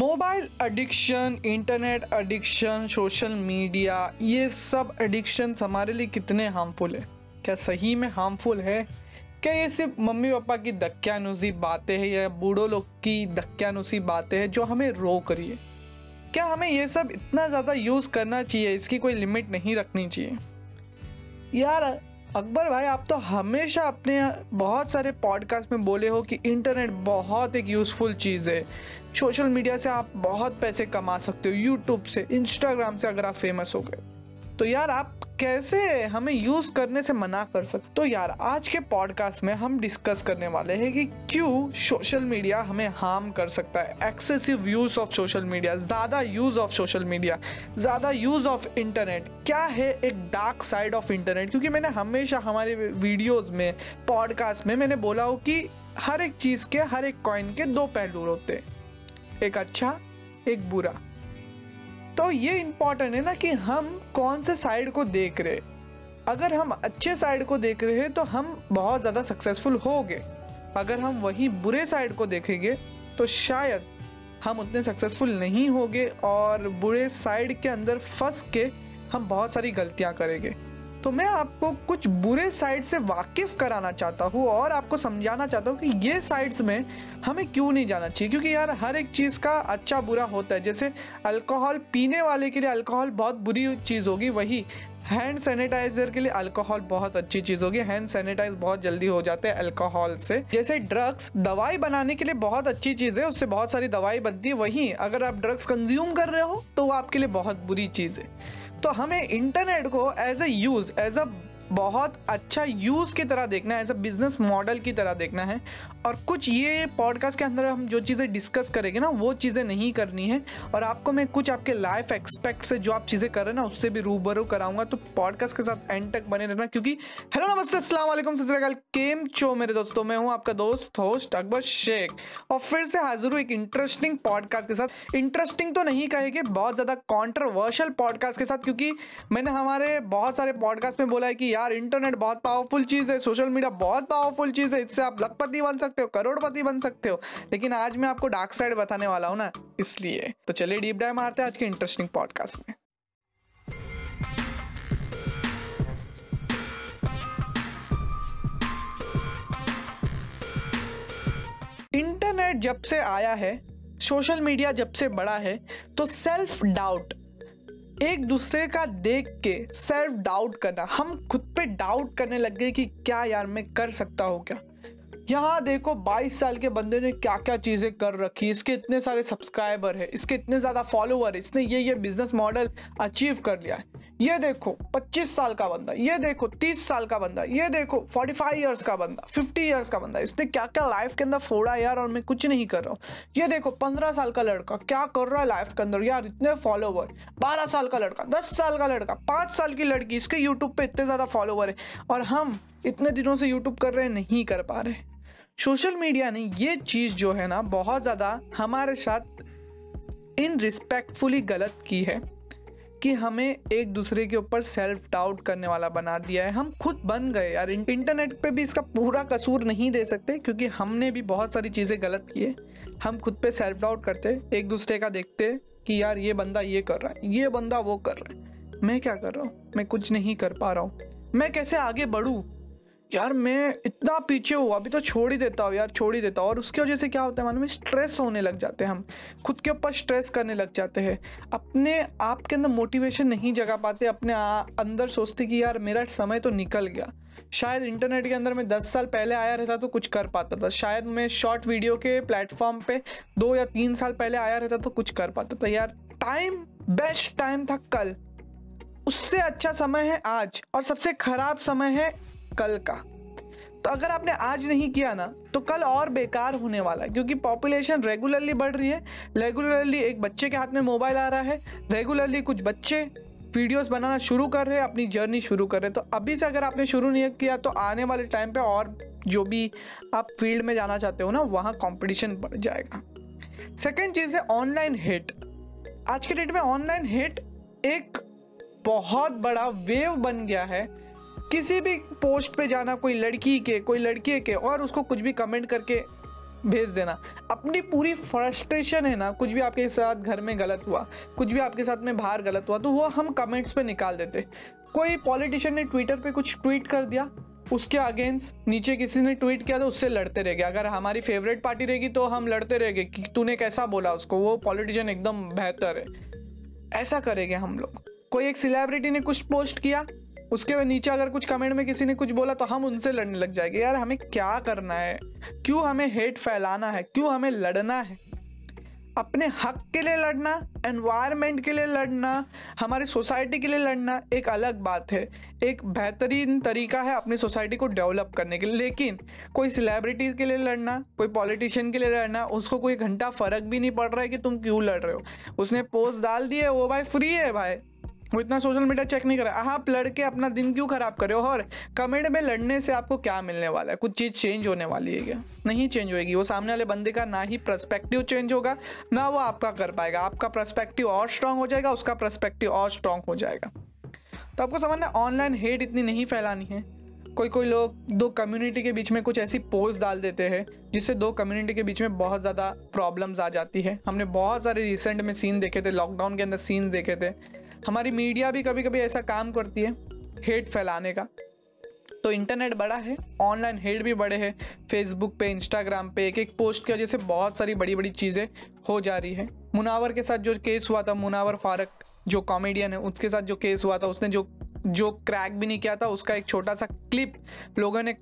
Mobile addiction, internet addiction, social media, ये सब addictions हमारे लिए कितने हार्मफुल है? क्या सही में हार्मफुल है? क्या ये सिर्फ़ मम्मी पापा की दक्यानुसी बातें हैं या बूढ़ों लोग की दक्यानुसी बातें हैं जो हमें रोक रही है? क्या हमें ये सब इतना ज़्यादा यूज़ करना चाहिए? इसकी कोई लिमिट नहीं रखनी चाहिए। यार अकबर भाई, आप तो हमेशा अपने बहुत सारे पॉडकास्ट में बोले हो कि इंटरनेट बहुत एक यूज़फुल चीज़ है। सोशल मीडिया से आप बहुत पैसे कमा सकते हो यूट्यूब से इंस्टाग्राम से अगर आप फ़ेमस हो गए। तो यार आप कैसे हमें यूज़ करने से मना कर सकते तो यार, आज के पॉडकास्ट में हम डिस्कस करने वाले हैं कि क्यों सोशल मीडिया हमें हार्म कर सकता है। Excessive use of social media ज़्यादा यूज़ ऑफ़ सोशल मीडिया ज़्यादा यूज़ ऑफ़ इंटरनेट क्या है एक डार्क साइड ऑफ़ इंटरनेट क्योंकि मैंने हमेशा हमारे वीडियोज़ में पॉडकास्ट में मैंने बोला हो कि हर एक चीज़ के, हर एक कॉइन के दो पहलू होते हैं। एक अच्छा एक बुरा। तो ये इंपॉर्टेंट है ना कि हम कौन से साइड को देख रहे अगर हम अच्छे साइड को देख रहे हैं तो हम बहुत ज़्यादा सक्सेसफुल हो गए। अगर हम वही बुरे साइड को देखेंगे तो शायद हम उतने सक्सेसफुल नहीं होंगे और बुरे साइड के अंदर फंस के हम बहुत सारी गलतियाँ करेंगे। तो मैं आपको कुछ बुरे साइड से वाकिफ कराना चाहता हूँ और आपको समझाना चाहता हूँ कि ये साइड्स में हमें क्यों नहीं जाना चाहिए? क्योंकि यार, हर एक चीज़ का अच्छा बुरा होता है। जैसे अल्कोहल पीने वाले के लिए अल्कोहल बहुत बुरी चीज़ होगी, वही हैंड सैनिटाइजर के लिए अल्कोहल बहुत अच्छी चीज़ होगी। हैंड सैनिटाइज बहुत जल्दी हो जाते हैं अल्कोहल से। जैसे ड्रग्स दवाई बनाने के लिए बहुत अच्छी चीज़ है, उससे बहुत सारी दवाई बनती है, वही अगर आप ड्रग्स कंज्यूम कर रहे हो तो वो आपके लिए बहुत बुरी चीज़ है। तो हमें इंटरनेट को as a use as a बहुत अच्छा यूज़ की तरह देखना है एज अ बिज़नेस मॉडल की तरह देखना है। और कुछ ये पॉडकास्ट के अंदर हम जो चीज़ें डिस्कस करेंगे ना, वो चीज़ें नहीं करनी है। और आपको मैं कुछ आपके लाइफ एक्सपेक्ट से जो आप चीज़ें कर रहे हैं ना, उससे भी रूबरू कराऊँगा। तो पॉडकास्ट के साथ एंड तक बने रहना, क्योंकि हेलो नमस्ते, अस्सलाम वालेकुम, सत केम चो मेरे दोस्तों? मैं हूँ आपका दोस्त होस्ट अकबर शेख। और फिर से हाजिर हूँ एक इंटरेस्टिंग पॉडकास्ट के साथ। इंटरेस्टिंग तो नहीं कहेगी बहुत ज़्यादा कॉन्ट्रोवर्शियल पॉडकास्ट के साथ, क्योंकि मैंने हमारे बहुत सारे पॉडकास्ट में बोला है कि यार इंटरनेट बहुत पावरफुल चीज़ है सोशल मीडिया बहुत पावरफुल चीज़ है, इससे आप लखपति बन सकते हो, करोड़पति बन सकते हो। लेकिन आज मैं आपको डार्क साइड बताने वाला हूँ ना, इसलिए। तो चलिए डीप डाइव मारते हैं आज के इंटरेस्टिंग पॉडकास्ट में। इंटरनेट जब से आया है सोशल मीडिया जब से बड़ा है तो सेल्फ डाउट एक दूसरे का देख के सेल्फ डाउट करना। हम खुद पे डाउट करने लग गए कि क्या यार मैं कर सकता हूँ क्या? यहाँ देखो 22 साल के बंदे ने क्या क्या चीज़ें कर रखी इसके इतने सारे सब्सक्राइबर है, इसके इतने ज़्यादा फॉलोअर है। इसने ये ये बिज़नेस मॉडल अचीव कर लिया है। ये देखो 25 साल का बंदा, ये देखो 30 साल का बंदा, ये देखो 45 इयर्स का बंदा 50 इयर्स का बंदा। इसने क्या क्या लाइफ के अंदर फोड़ा यार, और मैं कुछ नहीं कर रहा हूँ। ये देखो, पंद्रह साल का लड़का क्या कर रहा है लाइफ के अंदर यार, इतने फॉलोवर बारह साल का लड़का, दस साल का लड़का, पाँच साल की लड़की, इसके यूट्यूब पे इतने ज़्यादा फॉलोवर है। और हम इतने दिनों से यूट्यूब कर रहे हैं, नहीं कर पा रहे। सोशल मीडिया ने ये चीज़ जो है ना बहुत ज़्यादा हमारे साथ इन रिस्पेक्टफुली गलत की है कि हमें एक दूसरे के ऊपर सेल्फ डाउट करने वाला बना दिया है। हम खुद बन गए यार। इंटरनेट पे भी इसका पूरा कसूर नहीं दे सकते क्योंकि हमने भी बहुत सारी चीज़ें गलत की है। हम खुद पे सेल्फ डाउट करते, एक दूसरे का देखते कि यार ये बंदा ये कर रहा है, ये बंदा वो कर रहा है। मैं क्या कर रहा हूँ? मैं कुछ नहीं कर पा रहा हूँ। मैं कैसे आगे बढ़ूँ? यार मैं इतना पीछे हुआ अभी तो छोड़ ही देता हूँ यार छोड़ ही देता हूँ। और उसकी वजह से क्या होता है मालूम है? स्ट्रेस होने लग जाते हैं हम। खुद के ऊपर स्ट्रेस करने लग जाते हैं। अपने आप के अंदर मोटिवेशन नहीं जगा पाते अपने आ, अंदर सोचते कि यार मेरा समय तो निकल गया। शायद इंटरनेट के अंदर मैं दस साल पहले आया रहता तो कुछ कर पाता था। शायद मैं शॉर्ट वीडियो के प्लेटफॉर्म पे दो या तीन साल पहले आया रहता तो कुछ कर पाता था। यार टाइम बेस्ट टाइम था कल। उससे अच्छा समय है आज। और सबसे खराब समय है कल का। तो अगर आपने आज नहीं किया ना तो कल और बेकार होने वाला है, क्योंकि पॉपुलेशन रेगुलरली बढ़ रही है। रेगुलरली एक बच्चे के हाथ में मोबाइल आ रहा है। रेगुलरली कुछ बच्चे वीडियोस बनाना शुरू कर रहे हैं, अपनी जर्नी शुरू कर रहे हैं। तो अभी से अगर आपने शुरू नहीं किया तो आने वाले टाइम पे और जो भी आप फ़ील्ड में जाना चाहते हो ना, वहाँ कॉम्पिटिशन बढ़ जाएगा। सेकेंड चीज़ है ऑनलाइन हिट आज के डेट में ऑनलाइन हिट एक बहुत बड़ा वेव बन गया है। किसी भी पोस्ट पे जाना, कोई लड़की के, कोई लड़के के, और उसको कुछ भी कमेंट करके भेज देना। अपनी पूरी फ्रस्ट्रेशन है ना, कुछ भी आपके साथ घर में गलत हुआ, कुछ भी आपके साथ में बाहर गलत हुआ तो वो हम कमेंट्स पे निकाल देते। कोई पॉलिटिशियन ने ट्विटर पे कुछ ट्वीट कर दिया, उसके अगेंस्ट नीचे किसी ने ट्वीट किया तो उससे लड़ते रह गए। अगर हमारी फेवरेट पार्टी रहेगी तो हम लड़ते रह गए कि तूने कैसा बोला उसको, वो पॉलिटिशियन एकदम बेहतर है। ऐसा करेंगे हम लोग। कोई एक सेलिब्रिटी ने कुछ पोस्ट किया उसके नीचे अगर कुछ कमेंट में किसी ने कुछ बोला तो हम उनसे लड़ने लग जाएँगे। यार, हमें क्या करना है? क्यों हमें हेट फैलाना है? क्यों हमें लड़ना है? अपने हक के लिए लड़ना एनवायरनमेंट के लिए लड़ना, हमारी सोसाइटी के लिए लड़ना एक अलग बात है। एक बेहतरीन तरीका है अपनी सोसाइटी को डेवलप करने के लिए। लेकिन कोई सेलिब्रिटीज़ के लिए लड़ना, कोई पॉलिटिशियन के लिए लड़ना, उसको कोई घंटा फ़र्क भी नहीं पड़ रहा है कि तुम क्यों लड़ रहे हो। उसने पोस्ट डाल दिए वो भाई फ्री है भाई। वो इतना सोशल मीडिया चेक नहीं करा आप लड़के अपना दिन क्यों खराब कर रहे हो? और कमेंट में लड़ने से आपको क्या मिलने वाला है? कुछ चीज़ चेंज होने वाली है क्या? नहीं चेंज होएगी। वो सामने वाले बंदे का ना ही प्रस्पेक्टिव चेंज होगा, ना वो आपका कर पाएगा। आपका प्रस्पेक्टिव और स्ट्रांग हो जाएगा, उसका प्रस्पेक्टिव और स्ट्रांग हो जाएगा। तो आपको समझना ऑनलाइन हेट इतनी नहीं फैलानी है। कोई कोई लोग दो कम्युनिटी के बीच में कुछ ऐसी पोस्ट डाल देते हैं, जिससे दो कम्युनिटी के बीच में बहुत ज़्यादा प्रॉब्लम्स आ जाती है। हमने बहुत सारे रिसेंट में सीन देखे थे लॉकडाउन के अंदर सीन देखे थे। हमारी मीडिया भी कभी कभी ऐसा काम करती है हेट फैलाने का। तो इंटरनेट बड़ा है ऑनलाइन हेट भी बड़े हैं फेसबुक पे इंस्टाग्राम पे एक एक पोस्ट की वजह से बहुत सारी बड़ी बड़ी चीज़ें हो जा रही है। मुनावर के साथ जो केस हुआ था, मुनावर फारक, जो कॉमेडियन है, उसके साथ जो केस हुआ था, उसने जो जो क्रैक भी नहीं किया था, उसका एक छोटा सा क्लिप लोगों ने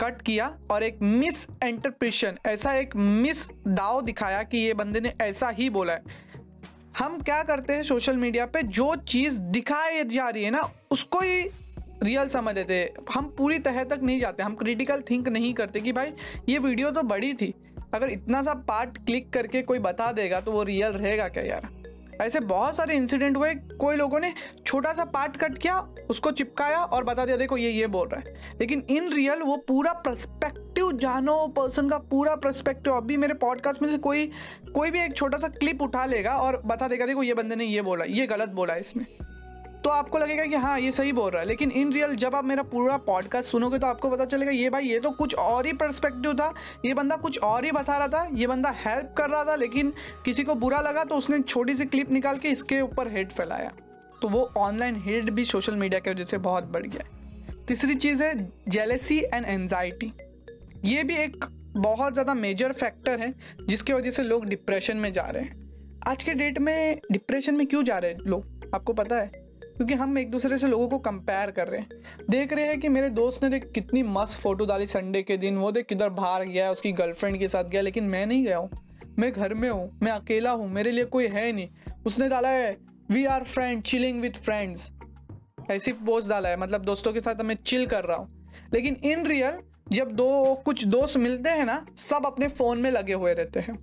कट किया और एक मिस एंटरप्रेशन ऐसा एक मिस दाव दिखाया कि ये बंदे ने ऐसा ही बोला है। हम क्या करते हैं सोशल मीडिया पे? जो चीज़ दिखाई जा रही है ना, उसको ही रियल समझ लेते हैं। हम पूरी तह तक नहीं जाते। हम क्रिटिकल थिंक नहीं करते कि भाई, ये वीडियो तो बड़ी थी, अगर इतना सा पार्ट क्लिक करके कोई बता देगा तो वो रियल रहेगा क्या यार? ऐसे बहुत सारे इंसिडेंट हुए, कोई लोगों ने छोटा सा पार्ट कट किया, उसको चिपकाया और बता दिया, देखो ये ये बोल रहा है। लेकिन इन रियल वो पूरा प्रस्पेक्टिव जानो पर्सन का पूरा प्रस्पेक्टिव अभी मेरे पॉडकास्ट में से कोई कोई भी एक छोटा सा क्लिप उठा लेगा और बता देगा, देखो ये बंदे ने ये बोला, ये गलत बोला इसने। तो आपको लगेगा कि हाँ ये सही बोल रहा है। लेकिन इन रियल जब आप मेरा पूरा पॉडकास्ट सुनोगे तो आपको पता चलेगा, ये भाई, ये तो कुछ और ही परस्पेक्टिव था। ये बंदा कुछ और ही बता रहा था। ये बंदा हेल्प कर रहा था, लेकिन किसी को बुरा लगा तो उसने छोटी सी क्लिप निकाल के इसके ऊपर हेट फैलाया। तो वो ऑनलाइन हेट भी सोशल मीडिया की वजह से बहुत बढ़ गया है। तीसरी चीज़ है जेलेसी एंड एनजाइटी ये भी एक बहुत ज़्यादा मेजर फैक्टर है, जिसकी वजह से लोग डिप्रेशन में जा रहे हैं। आज के डेट में डिप्रेशन में क्यों जा रहे हैं लोग? आपको पता है? क्योंकि हम एक दूसरे से लोगों को कंपेयर कर रहे हैं। देख रहे हैं कि मेरे दोस्त ने देख कितनी मस्त फ़ोटो डाली संडे के दिन। वो देख किधर बाहर गया, उसकी गर्लफ्रेंड के साथ गया, लेकिन मैं नहीं गया हूँ। मैं घर में हूँ, मैं अकेला हूँ, मेरे लिए कोई है नहीं। उसने डाला है we are friend chilling with friends ऐसी पोस्ट डाला है मतलब दोस्तों के साथ मैं चिल कर रहा हूँ। लेकिन इन रियल जब दो, कुछ दोस्त मिलते हैं ना, सब अपने फ़ोन में लगे हुए रहते हैं।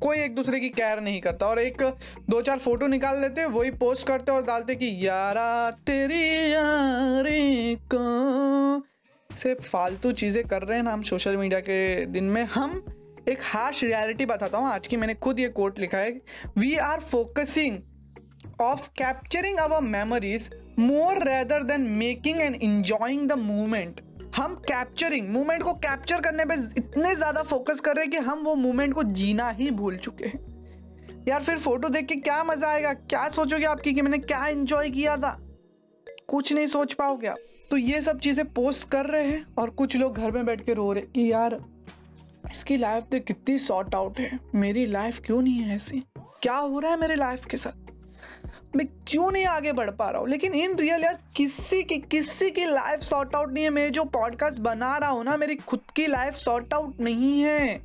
कोई एक दूसरे की केयर नहीं करता और एक दो चार फ़ोटो निकाल लेते, वही पोस्ट करते और डालते कि, यारा, तेरी यारी को से फालतू चीज़ें कर रहे हैं ना हम सोशल मीडिया के दिन में। हम एक हार्श रियलिटी बताता हूँ। आज की मैंने खुद ये कोट लिखा है we are focusing of capturing our memories more rather than making and enjoying the movement हम कैप्चरिंग मूवमेंट को कैप्चर करने पे इतने ज़्यादा फोकस कर रहे हैं कि हम वो मूवमेंट को जीना ही भूल चुके हैं। यार फिर फ़ोटो देख के क्या मज़ा आएगा? क्या सोचोगे आपकी कि मैंने क्या इन्जॉय किया था? कुछ नहीं सोच पाओगे आप। तो ये सब चीज़ें पोस्ट कर रहे हैं और कुछ लोग घर में बैठ के रो रहे कि यार, इसकी लाइफ तो कितनी सॉर्ट आउट है। मेरी लाइफ क्यों नहीं है ऐसी? क्या हो रहा है मेरे लाइफ के साथ? मैं क्यों नहीं आगे बढ़ पा रहा हूँ? लेकिन इन रियल यार, किसी की किसी की लाइफ सॉर्ट आउट नहीं है। मैं जो पॉडकास्ट बना रहा हूँ ना, मेरी खुद की लाइफ सॉर्ट आउट नहीं है।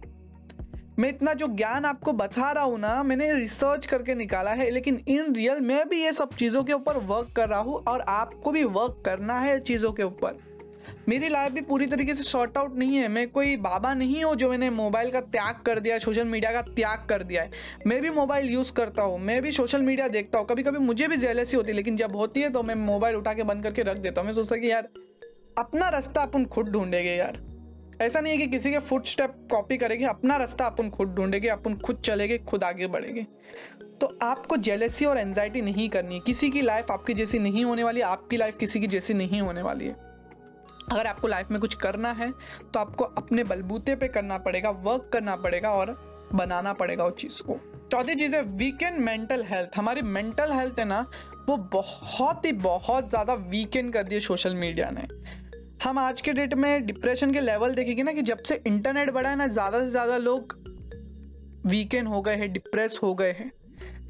मैं इतना जो ज्ञान आपको बता रहा हूँ ना, मैंने रिसर्च करके निकाला है। लेकिन इन रियल मैं भी ये सब चीज़ों के ऊपर वर्क कर रहा हूँ और आपको भी वर्क करना है चीज़ों के ऊपर। मेरी लाइफ भी पूरी तरीके से शॉर्ट आउट नहीं है। मैं कोई बाबा नहीं हूँ जो मैंने मोबाइल का त्याग कर दिया है सोशल मीडिया का त्याग कर दिया है। मैं भी मोबाइल यूज़ करता हूँ, मैं भी सोशल मीडिया देखता हूँ। कभी कभी मुझे भी जेलसी होती है, लेकिन जब होती है तो मैं मोबाइल उठा के बंद करके रख देता हूँ। मैं सोचता कि यार, अपना रास्ता अपन खुद ढूंढेंगे यार। ऐसा नहीं है कि किसी के फुट स्टेप कॉपी करेंगे, अपना रास्ता अपन खुद ढूंढेंगे, अपन खुद चलेंगे, खुद आगे बढ़ेंगे। तो आपको जेलेसी और एनजाइटी नहीं करनी किसी की लाइफ आपकी जैसी नहीं होने वाली, आपकी लाइफ किसी की जैसी नहीं होने वाली है। अगर आपको लाइफ में कुछ करना है तो आपको अपने बलबूते पे करना पड़ेगा वर्क करना पड़ेगा और बनाना पड़ेगा उस चीज़ को। चौथी चीज़ है वीकेंड मेंटल हेल्थ हमारी मेंटल हेल्थ है ना, वो बहुत ही बहुत ज़्यादा वीकेंड कर दिए सोशल मीडिया ने। हम आज के डेट में डिप्रेशन के लेवल देखेंगे ना कि जब से इंटरनेट बढ़ा है ना, ज़्यादा से ज़्यादा लोग वीकेंड हो गए हैं डिप्रेस हो गए हैं।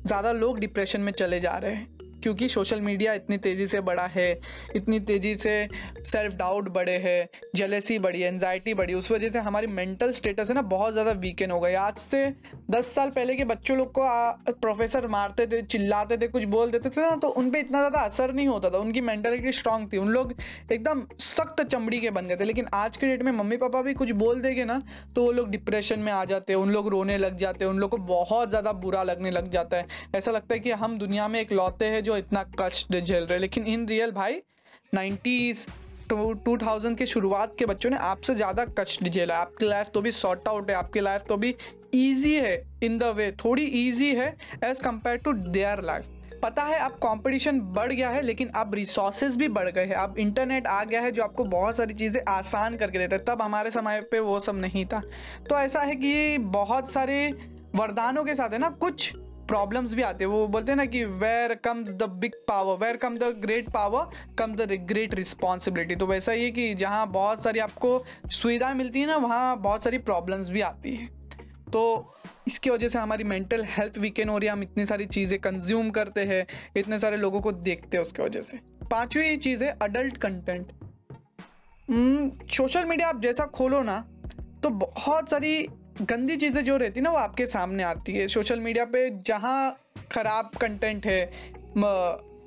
ज़्यादा लोग डिप्रेशन में चले जा रहे हैं। क्योंकि सोशल मीडिया इतनी तेज़ी से बढ़ा है, इतनी तेज़ी से सेल्फ डाउट बढ़े है जेलेसी बढ़ी है एनजाइटी बढ़ी उस वजह से हमारी मेंटल स्टेटस है ना बहुत ज़्यादा वीकेन हो गई। आज से दस साल पहले के बच्चों लोग को प्रोफेसर मारते थे, चिल्लाते थे, कुछ बोल देते थे ना तो उन पर इतना ज़्यादा असर नहीं होता था। उनकी मेंटेलिटी स्ट्रांग थी। उन लोग एकदम सख्त चमड़ी के बन गए थे। लेकिन आज के डेट में मम्मी पापा भी कुछ बोल देंगे ना तो वो लोग डिप्रेशन में आ जाते हैं, उन लोग रोने लग जाते हैं, उन लोग को बहुत ज़्यादा बुरा लगने लग जाता है। ऐसा लगता है कि हम दुनिया में एक लौते हैं जो जो इतना कष्ट झेल रहे लेकिन इन रियल भाई नाइन्टीज़ टू थाउज़ेंड के शुरुआत के बच्चों ने आपसे ज़्यादा कष्ट झेला आपकी लाइफ तो भी सॉर्ट आउट है, आपकी लाइफ तो भी ईजी है इन द वे थोड़ी ईजी है as compare to their life पता है अब कंपटीशन बढ़ गया है, लेकिन अब रिसोर्सेज भी बढ़ गए हैं। अब इंटरनेट आ गया है जो आपको बहुत सारी चीज़ें आसान करके देता है। तब हमारे समय पे वो सब नहीं था। तो ऐसा है कि बहुत सारे वरदानों के साथ है ना, कुछ प्रॉब्लम्स भी आते हैं। वो बोलते हैं ना कि where comes the big power where come the great power come the great responsibility तो वैसा ही है कि जहाँ बहुत सारी आपको सुविधाएँ मिलती है ना, वहाँ बहुत सारी प्रॉब्लम्स भी आती हैं। तो इसकी वजह से हमारी मेंटल हेल्थ वीकेंड हो रही है। हम इतनी सारी चीज़ें कंज्यूम करते हैं, इतने सारे लोगों को देखते हैं उसकी वजह से। पांचवी चीज़ है अडल्ट कंटेंट सोशल मीडिया आप जैसा खोलो ना तो बहुत सारी गंदी चीज़ें जो रहती है ना, वो आपके सामने आती है। सोशल मीडिया पे जहाँ ख़राब कंटेंट है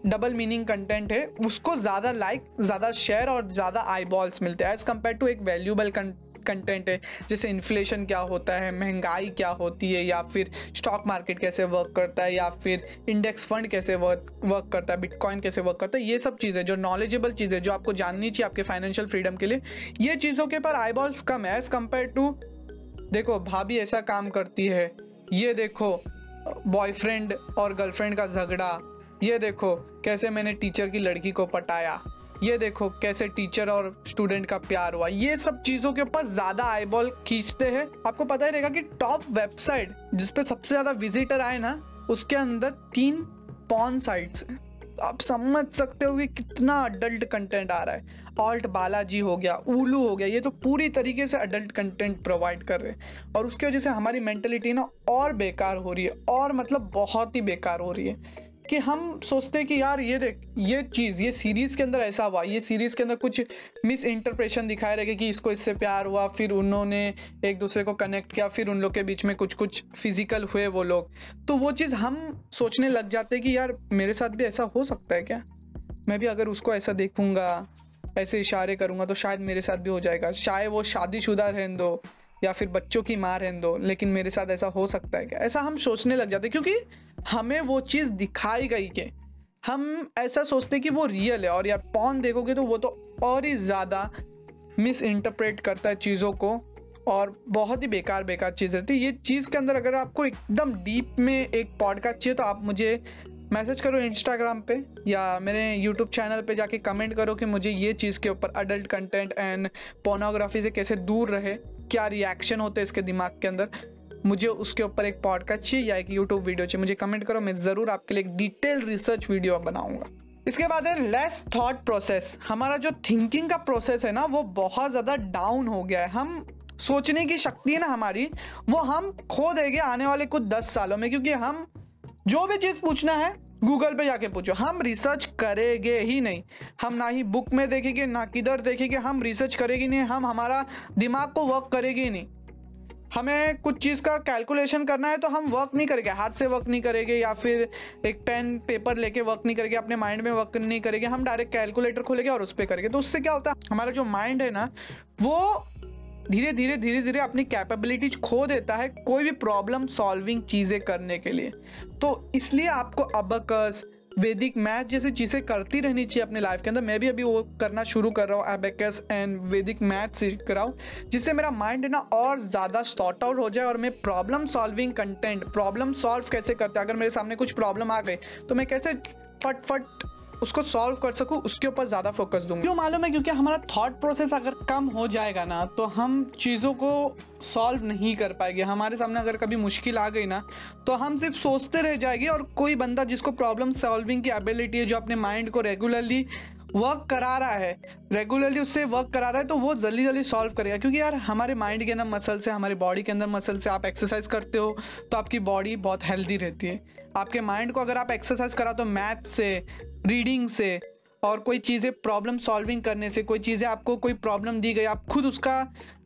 डबल मीनिंग कंटेंट है, उसको ज़्यादा लाइक ज़्यादा शेयर और ज़्यादा आई बॉल्स मिलते हैं। एज़ कंपेयर टू एक वैल्यूबल कंटेंट है, जैसे इन्फ्लेशन क्या होता है, महँगाई क्या होती है, या फिर स्टॉक मार्केट कैसे वर्क करता है, या फिर इंडेक्स फंड कैसे वर्क वर्क करता है बिटकॉइन कैसे वर्क करता है, ये सब चीज़ें जो नॉलेजेबल चीज़ें, जो आपको जाननी चाहिए आपके फाइनेंशियल फ्रीडम के लिए, ये चीज़ों के पर आई बॉल्स कम है। एज़ कंपेयर टू देखो, भाभी ऐसा काम करती है। ये देखो बॉयफ्रेंड और गर्लफ्रेंड का झगड़ा। ये देखो, कैसे मैंने टीचर की लड़की को पटाया। ये देखो, कैसे टीचर और स्टूडेंट का प्यार हुआ। ये सब चीज़ों के ऊपर ज़्यादा आईबॉल खींचते हैं। आपको पता ही रहेगा कि टॉप वेबसाइट जिसपे सबसे ज़्यादा विजिटर आए ना, उसके अंदर तीन पॉन साइट्स हैं। आप समझ सकते हो कि कितना अडल्ट कंटेंट आ रहा है। ऑल्ट बालाजी हो गया उलू हो गया, ये तो पूरी तरीके से अडल्ट कंटेंट प्रोवाइड कर रहे हैं। और उसकी वजह से हमारी मैंटेलिटी ना और बेकार हो रही है, और मतलब बहुत ही बेकार हो रही है। कि हम सोचते हैं कि यार ये देख, ये चीज़, ये सीरीज़ के अंदर ऐसा हुआ, ये सीरीज़ के अंदर कुछ मिस इंटरप्रेशन दिखाए रहे कि इसको इससे प्यार हुआ, फिर उन्होंने एक दूसरे को कनेक्ट किया, फिर उन लोग के बीच में कुछ कुछ फ़िज़िकल हुए वो लोग। तो वो चीज़ हम सोचने लग जाते कि यार मेरे साथ भी ऐसा हो सकता है क्या? मैं भी अगर उसको ऐसा देखूँगा, ऐसे इशारे करूँगा तो शायद मेरे साथ भी हो जाएगा। शायद वो शादीशुदा रहने दो या फिर बच्चों की माँ रहने दो, लेकिन मेरे साथ ऐसा हो सकता है क्या? ऐसा हम सोचने लग जाते क्योंकि हमें वो चीज़ दिखाई गई कि हम ऐसा सोचते कि वो रियल है, और यार पॉन देखोगे तो वो तो और ही ज़्यादा मिस इंटरप्रेट करता है चीज़ों को, और बहुत ही बेकार बेकार चीज़ रहती है। ये चीज़ के अंदर अगर आपको एकदम डीप में एक पॉडकास्ट चाहिए तो आप मुझे मैसेज करो इंस्टाग्राम पे, या मेरे यूट्यूब चैनल पे जाके कमेंट करो कि मुझे ये चीज़ के ऊपर अडल्ट कंटेंट एंड पोर्नोग्राफी से कैसे दूर रहे। क्या रिएक्शन होते हैं इसके दिमाग के अंदर? मुझे उसके ऊपर एक पॉडकास्ट चाहिए या एक यूट्यूब वीडियो चाहिए? मुझे कमेंट करो, मैं ज़रूर आपके लिए एक डिटेल रिसर्च वीडियो बनाऊँगा। इसके बाद है लेस थॉट प्रोसेस हमारा जो थिंकिंग का प्रोसेस है ना, वो बहुत ज़्यादा डाउन हो गया है। हम सोचने की शक्ति है ना हमारी, वो हम खो देंगे आने वाले कुछ दस सालों में, क्योंकि हम जो भी चीज़ पूछना है गूगल पे जाके पूछो, हम रिसर्च करेंगे ही नहीं। हम ना ही बुक में देखेंगे, ना किधर देखेंगे, हम रिसर्च करेंगे नहीं, हम हमारा दिमाग को वर्क करेंगे ही नहीं। हमें कुछ चीज़ का कैलकुलेशन करना है तो हम वर्क नहीं करेंगे। हाथ से वर्क नहीं करेंगे या फिर एक पेन पेपर लेके वर्क नहीं करेंगे, अपने माइंड में वर्क नहीं करेंगे। हम डायरेक्ट कैलकुलेटर खोलेंगे और उस पर करेंगे। तो उससे क्या होता है, हमारा जो माइंड है ना, वो धीरे धीरे धीरे धीरे अपनी कैपेबिलिटीज खो देता है कोई भी प्रॉब्लम सॉल्विंग चीज़ें करने के लिए। तो इसलिए आपको अबकस वैदिक मैथ जैसी चीज़ें करती रहनी चाहिए अपने लाइफ के अंदर। मैं भी अभी वो करना शुरू कर रहा हूँ एबेकस एंड वैदिक मैथ सीख रहा हूँ, जिससे मेरा माइंड है ना और ज़्यादा सॉर्ट आउट हो जाए और मैं problem solving content problem solve कैसे करते अगर मेरे सामने कुछ प्रॉब्लम आ गई तो मैं कैसे फट फट उसको सॉल्व कर सकूँ, उसके ऊपर ज़्यादा फोकस दूँगा। क्यों मालूम है? क्योंकि हमारा थॉट प्रोसेस अगर कम हो जाएगा ना तो हम चीज़ों को सॉल्व नहीं कर पाएँगे। हमारे सामने अगर कभी मुश्किल आ गई ना तो हम सिर्फ़ सोचते रह जाएँगे और कोई बंदा जिसको प्रॉब्लम सॉल्विंग की एबिलिटी है, जो अपने माइंड को रेगुलरली वर्क करा रहा है। रेगुलरली उससे वर्क करा रहा है तो वो जल्दी जल्दी सॉल्व करेगा। क्योंकि यार, हमारे माइंड के अंदर मसल से हमारी बॉडी के अंदर मसल से आप एक्सरसाइज करते हो तो आपकी बॉडी बहुत हेल्दी रहती है। आपके माइंड को अगर आप एक्सरसाइज करा तो मैथ से रीडिंग से और कोई चीज़ें प्रॉब्लम सॉल्विंग करने से, कोई चीज़ें आपको, कोई प्रॉब्लम दी गई, आप खुद उसका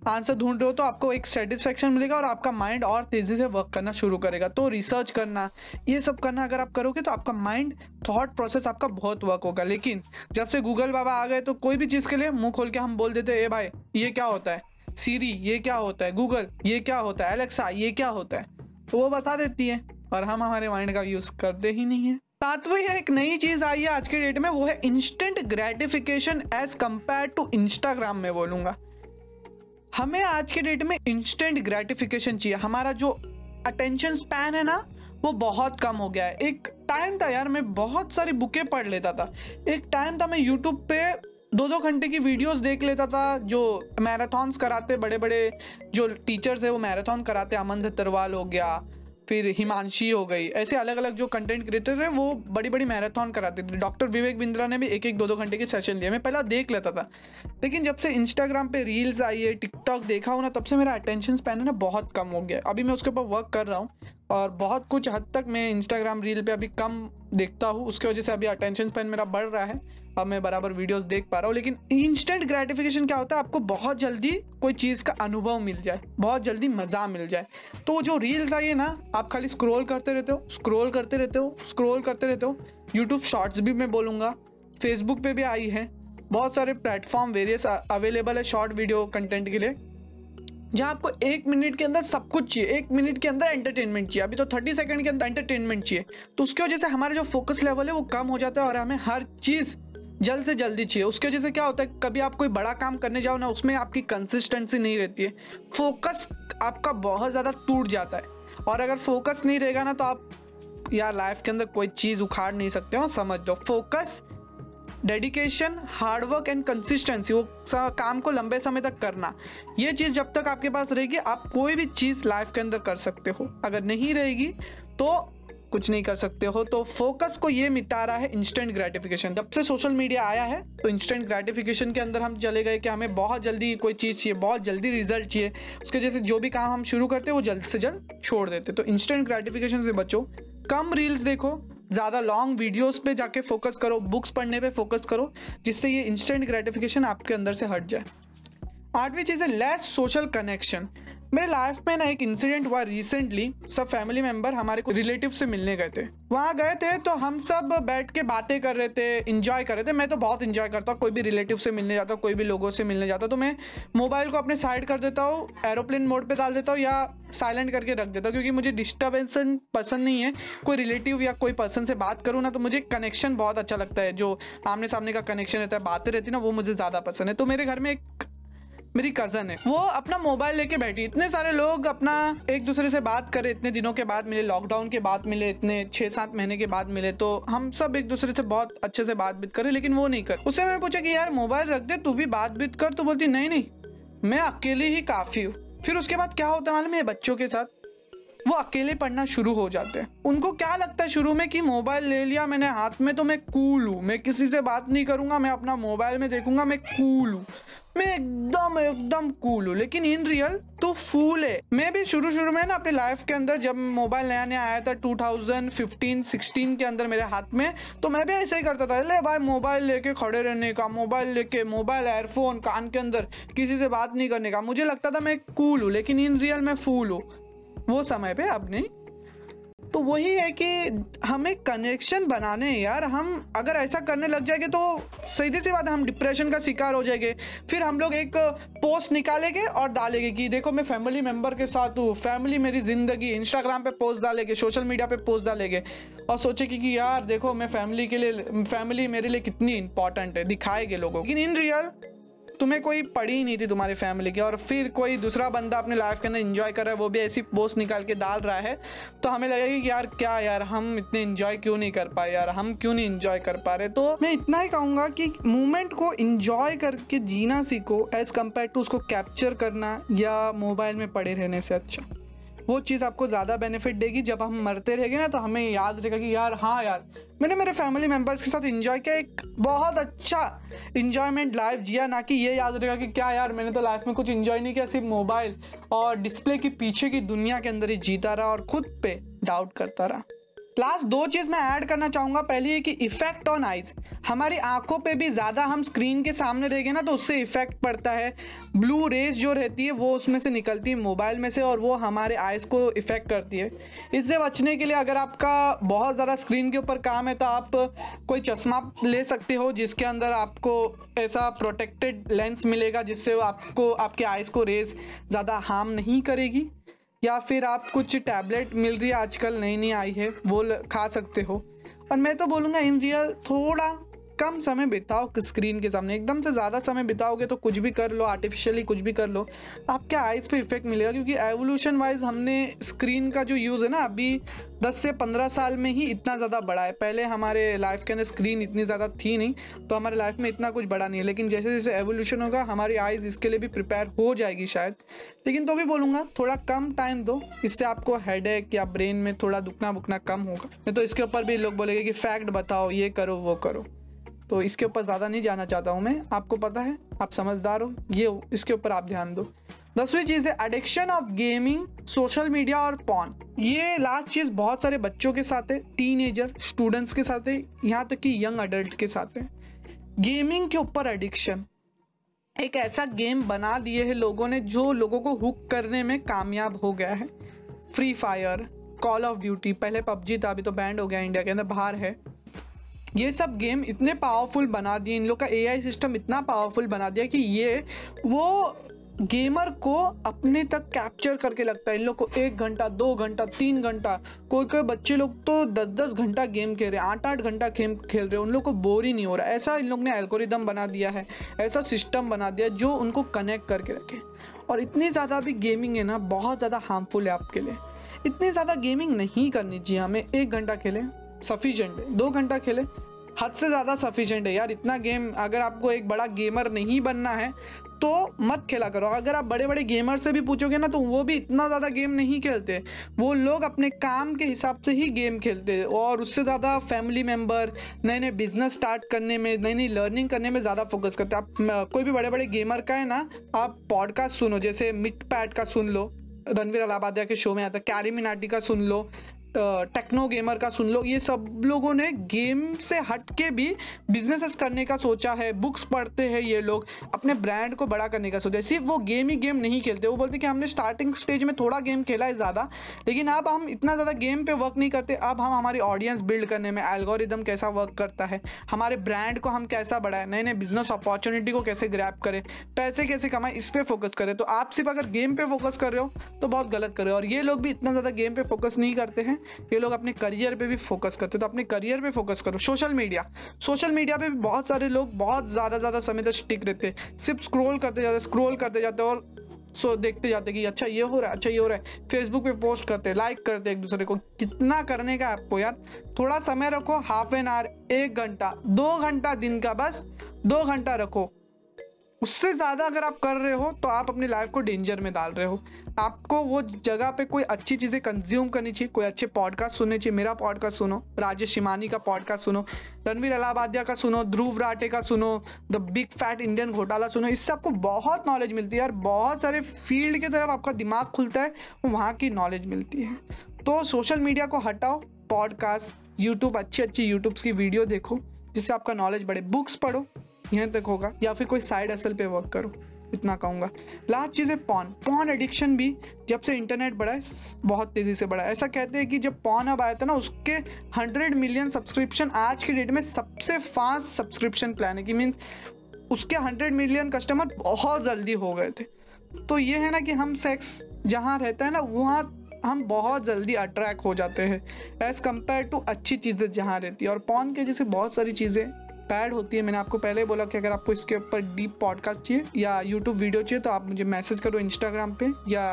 आंसर ढूंढ रहे हो तो आपको एक सेटिस्फेक्शन मिलेगा और आपका माइंड और तेज़ी से वर्क करना शुरू करेगा। तो रिसर्च करना, ये सब करना अगर आप करोगे तो आपका माइंड थॉट प्रोसेस आपका बहुत वर्क होगा। लेकिन जब से गूगल बाबा आ गए तो कोई भी चीज़ के लिए मुँह खोल के हम बोल देते ए भाई, ये क्या होता है? सीरी ये क्या होता है? गूगल ये क्या होता है? एलेक्सा ये क्या होता है? तो वो बता देती है, और हम हमारे माइंड का यूज़ करते ही नहीं है। सातवें एक नई चीज़ आई है आज के डेट में, वो है instant gratification as compare to Instagram में बोलूँगा। हमें आज के डेट में इंस्टेंट ग्रेटिफिकेशन चाहिए। हमारा जो अटेंशन स्पैन है ना, वो बहुत कम हो गया है। एक टाइम था यार, मैं बहुत सारी बुकें पढ़ लेता था। एक टाइम था, मैं यूट्यूब पे दो दो घंटे की वीडियोस देख लेता था, जो मैराथॉन्स कराते बड़े बड़े जो टीचर्स है, वो मैराथन कराते, अमन दत्तरवाल हो गया फिर हिमांशी हो गई। ऐसे अलग अलग जो कंटेंट क्रिएटर है, वो बड़ी बड़ी मैराथन कराते थे। डॉक्टर विवेक बिंद्रा ने भी एक एक दो दो घंटे के सेशन लिए मैं पहला देख लेता था। लेकिन जब से इंस्टाग्राम पे रील्स आई है टिकटॉक देखा हूँ ना, तब से मेरा अटेंशन स्पैन है ना बहुत कम हो गया अभी मैं उसके ऊपर वर्क कर रहा हूँ और बहुत कुछ हद तक मैं इंस्टाग्राम रील पर अभी कम देखता हूँ। उसके वजह से अभी अटेंशन स्पैन मेरा बढ़ रहा है। अब मैं बराबर वीडियोस देख पा रहा हूँ, लेकिन इंस्टेंट ग्रेटिफिकेशन क्या होता है? आपको बहुत जल्दी कोई चीज़ का अनुभव मिल जाए, बहुत जल्दी मज़ा मिल जाए। तो जो रील्स आई है ना, आप खाली स्क्रोल करते रहते हो स्क्रोल करते रहते हो स्क्रोल करते रहते हो। यूट्यूब शॉर्ट्स भी मैं बोलूँगा फेसबुक पे भी आई है। बहुत सारे प्लेटफॉर्म वेरियस अवेलेबल है शॉर्ट वीडियो कंटेंट के लिए, जहाँ आपको एक मिनट के अंदर सब कुछ चाहिए, एक मिनट के अंदर एंटरटेनमेंट चाहिए। अभी तो थर्टी सेकंड के अंदर एंटरटेनमेंट चाहिए। तो उसकी वजह से हमारा जो फोकस लेवल है वो कम हो जाता है और हमें हर चीज़ जल्द से जल्दी चाहिए। उसकी वजह से क्या होता है, कभी आप कोई बड़ा काम करने जाओ ना, उसमें आपकी कंसिस्टेंसी नहीं रहती है। फोकस आपका बहुत ज़्यादा टूट जाता है। और अगर फोकस नहीं रहेगा ना तो आप यार लाइफ के अंदर कोई चीज़ उखाड़ नहीं सकते हो, समझ दो focus dedication hard work and consistency वो काम को लंबे समय तक करना। ये चीज़ जब तक आपके पास रहेगी, आप कोई भी चीज़ लाइफ के अंदर कर सकते हो। अगर नहीं रहेगी तो कुछ नहीं कर सकते हो तो फोकस को ये मिटा रहा है इंस्टेंट ग्रेटिफिकेशन जब से सोशल मीडिया आया है तो इंस्टेंट ग्रेटिफिकेशन के अंदर हम चले गए कि हमें बहुत जल्दी कोई चीज़ चाहिए, बहुत जल्दी रिज़ल्ट चाहिए। उसके जैसे जो भी काम हम शुरू करते हैं, वो जल्द से जल्द छोड़ देते तो इंस्टेंट ग्रेटिफिकेशन से बचो। कम रील्स देखो, ज़्यादा लॉन्ग वीडियोस पे जाके फोकस करो बुक्स पढ़ने पे फोकस करो, जिससे ये इंस्टेंट ग्रेटिफिकेशन आपके अंदर से हट जाए। आठवीं चीज़ है लेस सोशल कनेक्शन मेरे लाइफ में ना एक इंसिडेंट हुआ रिसेंटली सब फैमिली मेंबर हमारे को रिलेटिव से मिलने गए थे। वहाँ गए थे तो हम सब बैठ के बातें कर रहे थे इंजॉय कर रहे थे। मैं तो बहुत इंजॉय करता हूँ, कोई भी रिलेटिव से मिलने जाता हूँ, कोई भी लोगों से मिलने जाता हूँ तो मैं मोबाइल को अपने साइड कर देता हूँ एरोप्लेन मोड पर डाल देता हूँ या साइलेंट करके रख देता हूँ, क्योंकि मुझे डिस्टर्बेंस पसंद नहीं है। कोई रिलेटिव या कोई पर्सन से बात करूँ ना तो मुझे कनेक्शन बहुत अच्छा लगता है। जो आमने सामने का कनेक्शन रहता है, बातें रहती ना, वो मुझे ज़्यादा पसंद है। तो मेरे घर में एक मेरी कज़न है। वो अपना मोबाइल लेके बैठी। इतने सारे लोग अपना एक दूसरे से बात करे इतने दिनों के बाद मिले लॉकडाउन के बाद मिले, इतने छह सात महीने के बाद मिले तो हम सब एक दूसरे से बहुत अच्छे से बात बीत करे लेकिन वो नहीं कर। उससे मैंने पूछा कि, यार मोबाइल रख दे, तू भी बात बीत कर। तो बोलती, नहीं नहीं, मैं अकेले ही काफ़ी हूँ। फिर उसके बाद क्या होता है मालूम है बच्चों के साथ? वो अकेले पढ़ना शुरू हो जाते हैं। उनको क्या लगता है शुरू में कि मोबाइल ले लिया मैंने, हाथ में तो मैं कूल हूँ। मैं किसी से बात नहीं करूँगा, मैं अपना मोबाइल में देखूँगा, मैं कूल हूँ। मैं एकदम एकदम कूल हूँ। लेकिन इन रियल तो फूल है। मैं भी शुरू शुरू में ना अपनी लाइफ के अंदर जब मोबाइल नया नया आया था 2015 16 के अंदर मेरे हाथ में तो मैं भी ऐसा ही करता था। ले भाई, मोबाइल लेके खड़े रहने का, मोबाइल लेके, मोबाइल एयरफोन कान के अंदर किसी से बात नहीं करने का। मुझे लगता था मैं कूल हूँ, लेकिन इन रियल मैं फूल हूँ। वो समय पे अब नहीं। तो वही है कि हमें कनेक्शन बनाने यार। हम अगर ऐसा करने लग जाएँगे तो सीधी सी बात, हम डिप्रेशन का शिकार हो जाएँगे। फिर हम लोग एक पोस्ट निकालेंगे और डालेंगे कि देखो मैं फैमिली मेंबर के साथ हूँ। फैमिली मेरी ज़िंदगी इंस्टाग्राम पे पोस्ट डालेंगे सोशल मीडिया पे पोस्ट डालेंगे। और सोचेंगे कि यार देखो मैं फैमिली के लिए फैमिली मेरे लिए कितनी इंपॉर्टेंट है, दिखाएँगे लोगों लेकिन इन रियल तुम्हें कोई पड़ी ही नहीं थी तुम्हारी फैमिली की और फिर कोई दूसरा बंदा अपने लाइफ के अंदर इन्जॉय कर रहा है, वो भी ऐसी पोस्ट निकाल के डाल रहा है तो हमें लगेगा कि यार क्या यार, हम इतने इन्जॉय क्यों नहीं कर पाए यार, हम क्यों नहीं इन्जॉय कर पा रहे? तो मैं इतना ही कहूँगा कि मूवमेंट को इन्जॉय करके जीना सीखो एज कंपेयर टू उसको कैप्चर करना या मोबाइल में पड़े रहने से अच्छा। वो चीज़ आपको ज़्यादा बेनिफिट देगी। जब हम मरते रहेंगे ना तो हमें याद रहेगा कि यार हाँ यार, मैंने मेरे फैमिली मेंबर्स के साथ इन्जॉय किया, एक बहुत अच्छा इन्जॉयमेंट लाइफ जिया, ना कि ये याद रहेगा कि क्या यार, मैंने तो लाइफ में कुछ इन्जॉय नहीं किया, सिर्फ़ मोबाइल और डिस्प्ले के पीछे की दुनिया के अंदर ही जीता रहा और खुद पे डाउट करता रहा। लास्ट दो चीज़ मैं ऐड करना चाहूँगा। पहली है कि इफ़ेक्ट ऑन आइज़ हमारी आँखों पे भी ज़्यादा हम स्क्रीन के सामने रहेंगे ना तो उससे इफ़ेक्ट पड़ता है। ब्लू रेज जो रहती है, वो उसमें से निकलती है मोबाइल में से, और वो हमारे आइज़ को इफ़ेक्ट करती है। इससे बचने के लिए अगर आपका बहुत ज़्यादा स्क्रीन के ऊपर काम है तो आप कोई चश्मा ले सकते हो, जिसके अंदर आपको ऐसा प्रोटेक्टेड लेंस मिलेगा, जिससे आपको, आपके आइज़ को रेज ज़्यादा हार्म नहीं करेगी। या फिर आप कुछ टैबलेट मिल रही है आजकल नई नई आई है, वो खा सकते हो। और मैं तो बोलूँगा इन रियल थोड़ा कम समय बिताओ स्क्रीन के सामने। एकदम से ज़्यादा समय बिताओगे तो कुछ भी कर लो आर्टिफिशियली कुछ भी कर लो आपके आइज़ पे इफ़ेक्ट मिलेगा? क्योंकि एवोल्यूशन वाइज हमने स्क्रीन का जो यूज़ है ना, अभी 10 से 15 साल में ही इतना ज़्यादा बढ़ा है। पहले हमारे लाइफ के अंदर स्क्रीन इतनी ज़्यादा थी नहीं तो हमारे लाइफ में इतना कुछ बड़ा नहीं है। लेकिन जैसे जैसे एवोल्यूशन होगा, हमारी आइज़ इसके लिए भी प्रिपेयर हो जाएगी शायद। लेकिन तो भी बोलूँगा, थोड़ा कम टाइम दो। इससे आपको हेड या ब्रेन में थोड़ा दुखना बुकना कम होगा। नहीं तो इसके ऊपर भी लोग बोलेंगे कि फैक्ट बताओ, ये करो, वो करो। तो इसके ऊपर ज़्यादा नहीं जाना चाहता हूँ मैं। आपको पता है, आप समझदार हो। ये हो, इसके ऊपर आप ध्यान दो। दसवीं चीज़ है addiction of gaming social media और पॉन ये लास्ट चीज़ बहुत सारे बच्चों के साथ है टीन स्टूडेंट्स के साथ है, यहाँ तक कि यंग अडल्ट के साथ है। गेमिंग के ऊपर एडिक्शन एक ऐसा गेम बना दिए है लोगों ने जो लोगों को हुक करने में कामयाब हो गया है। Free fire call of duty पहले पबजी था, अभी तो बैंड हो गया इंडिया के अंदर बाहर है। ये सब गेम इतने पावरफुल बना दिए, इन लोग का एआई सिस्टम इतना पावरफुल बना दिया कि ये, वो गेमर को अपने तक कैप्चर करके लगता है। इन लोग को एक घंटा, दो घंटा, तीन घंटा, कोई कोई बच्चे लोग तो दस दस घंटा गेम खेल रहे हैं आठ आठ घंटा गेम खेल रहे हैं, उन लोग को बोर ही नहीं हो रहा। ऐसा इन लोग ने एल्गोरिदम बना दिया है, ऐसा सिस्टम बना दिया जो उनको कनेक्ट करके रखे। और इतनी ज़्यादा भी गेमिंग है ना, बहुत ज़्यादा हार्मफुल है आपके लिए। इतनी ज़्यादा गेमिंग नहीं करनी चाहिए हमें, एक घंटा खेलें। सफिशेंट है। दो घंटा खेले। हद से ज़्यादा सफिशेंट है। यार, इतना गेम अगर आपको एक बड़ा गेमर नहीं बनना है तो मत खेला करो। अगर आप बड़े बड़े गेमर से भी पूछोगे ना तो वो भी इतना ज़्यादा गेम नहीं खेलते। वो लोग अपने काम के हिसाब से ही गेम खेलते हैं। और उससे ज़्यादा फैमिली मेंबर नए नए बिज़नेस स्टार्ट करने में नई नई लर्निंग करने में ज़्यादा फोकस करते आप कोई भी बड़े बड़े गेमर का है ना, आप पॉडकास्ट सुनो। जैसे मिट पैट का सुन लो। रणवीर अलाबादिया के शो में आता कैरी मिनाटी का सुन लो। टेक्नो गेमर का सुन लो। ये सब लोगों ने गेम से हट के भी बिजनेसेस करने का सोचा है। बुक्स पढ़ते हैं ये लोग। अपने ब्रांड को बड़ा करने का सोचा है। सिर्फ़ वो गेम ही गेम नहीं खेलते। वो बोलते कि हमने स्टार्टिंग स्टेज में थोड़ा गेम खेला है ज़्यादा। लेकिन अब हम इतना ज़्यादा गेम पे वर्क नहीं करते। अब हम हमारी ऑडियंस बिल्ड करने में एल्गोरिदम कैसा वर्क करता है, हमारे ब्रांड को हम कैसा बढ़ाए नए नए बिज़नेस अपॉर्चुनिटी को कैसे ग्रैप करें, पैसे कैसे कमाएँ, इस पर फोकस करें। तो आप सिर्फ़ अगर गेम पर फोकस कर रहे हो तो बहुत गलत कर रहे हो। और ये लोग भी इतना ज़्यादा गेम पर फोकस नहीं करते हैं। ये लोग अपने करियर पे भी फोकस करते हैं। तो अपने करियर पे फोकस करो। सोशल मीडिया सोशल मीडिया पे भी बहुत सारे लोग बहुत ज़्यादा ज़्यादा समय तक स्टिक रहते सिर्फ़ स्क्रोल करते जाते स्क्रोल करते जाते और सो देखते जाते कि अच्छा ये हो रहा है अच्छा ये हो रहा है। फेसबुक पे पोस्ट करते लाइक करते एक दूसरे को। कितना करने का आपको यार? थोड़ा समय रखो हाफ़ एन आवर एक घंटा, दो घंटा दिन का बस, दो घंटा रखो। उससे ज़्यादा अगर आप कर रहे हो तो आप अपनी लाइफ को डेंजर में डाल रहे हो। आपको वो जगह पे कोई अच्छी चीज़ें कंज्यूम करनी चाहिए, कोई अच्छे पॉडकास्ट सुनने चाहिए। मेरा पॉडकास्ट सुनो, राजेश शिमानी का पॉडकास्ट सुनो, रणवीर अलाहाबादिया का सुनो, ध्रुव राटे का सुनो द बिग फैट इंडियन घोटाला सुनो। इससे आपको बहुत नॉलेज मिलती है यार बहुत सारे फ़ील्ड की तरफ़ आपका दिमाग खुलता है वहाँ की नॉलेज मिलती है। तो सोशल मीडिया को हटाओ पॉडकास्ट यूट्यूब अच्छी अच्छी यूट्यूब्स की वीडियो देखो, जिससे आपका नॉलेज बढ़े। बुक्स पढ़ो यहाँ तक होगा, या फिर कोई साइड असल पे वर्क करो, इतना कहूँगा। लास्ट चीज़ है पॉन पॉन एडिक्शन भी जब से इंटरनेट बढ़ा है, बहुत तेज़ी से बढ़ा है। ऐसा कहते हैं कि जब पॉन अब आया था ना, उसके हंड्रेड मिलियन सब्सक्रिप्शन आज की डेट में सबसे फास्ट सब्सक्रिप्शन प्लान है कि मीन्स उसके हंड्रेड मिलियन कस्टमर बहुत जल्दी हो गए थे। तो ये है ना कि हम सेक्स जहाँ रहता है ना, वहाँ हम बहुत जल्दी अट्रैक्ट हो जाते हैं एज़ कंपेयर टू अच्छी चीज़ें जहाँ रहती है। और पॉन के जैसे बहुत सारी चीज़ें बैड होती है। मैंने आपको पहले बोला कि अगर आपको इसके ऊपर डीप पॉडकास्ट चाहिए या यूट्यूब वीडियो चाहिए तो आप मुझे मैसेज करो इंस्टाग्राम पे या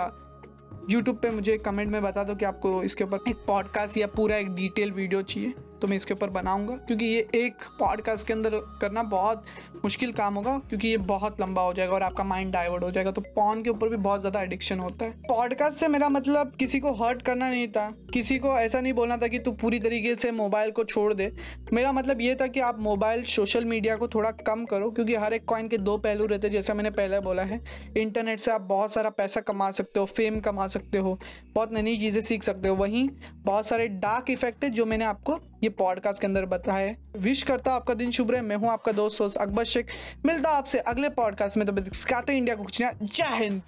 यूट्यूब पे मुझे कमेंट में बता दो कि आपको इसके ऊपर एक पॉडकास्ट या पूरा एक डिटेल वीडियो चाहिए। तो मैं इसके ऊपर बनाऊँगा, क्योंकि ये एक पॉडकास्ट के अंदर करना बहुत मुश्किल काम होगा, क्योंकि ये बहुत लंबा हो जाएगा और आपका माइंड डाइवर्ट हो जाएगा। तो पॉन के ऊपर भी बहुत ज़्यादा एडिक्शन होता है। पॉडकास्ट से मेरा मतलब किसी को हर्ट करना नहीं था। किसी को ऐसा नहीं बोलना था कि तू पूरी तरीके से मोबाइल को छोड़ दे। मेरा मतलब ये था कि आप मोबाइल सोशल मीडिया को थोड़ा कम करो, क्योंकि हर एक कॉइन के दो पहलू रहते हैं, जैसा मैंने पहले बोला है। इंटरनेट से आप बहुत सारा पैसा कमा सकते हो फेम कमा सकते हो, बहुत नई नई चीज़ें सीख सकते हो। वहीं बहुत सारे डार्क इफ़ेक्ट है जो मैंने आपको ये पॉडकास्ट के अंदर बताया विश करता आपका दिन शुभ रहे। मैं हूँ आपका दोस्त अकबर शेख। मिलता आपसे अगले पॉडकास्ट में। तो इंडिया को कुछ जय हिंद।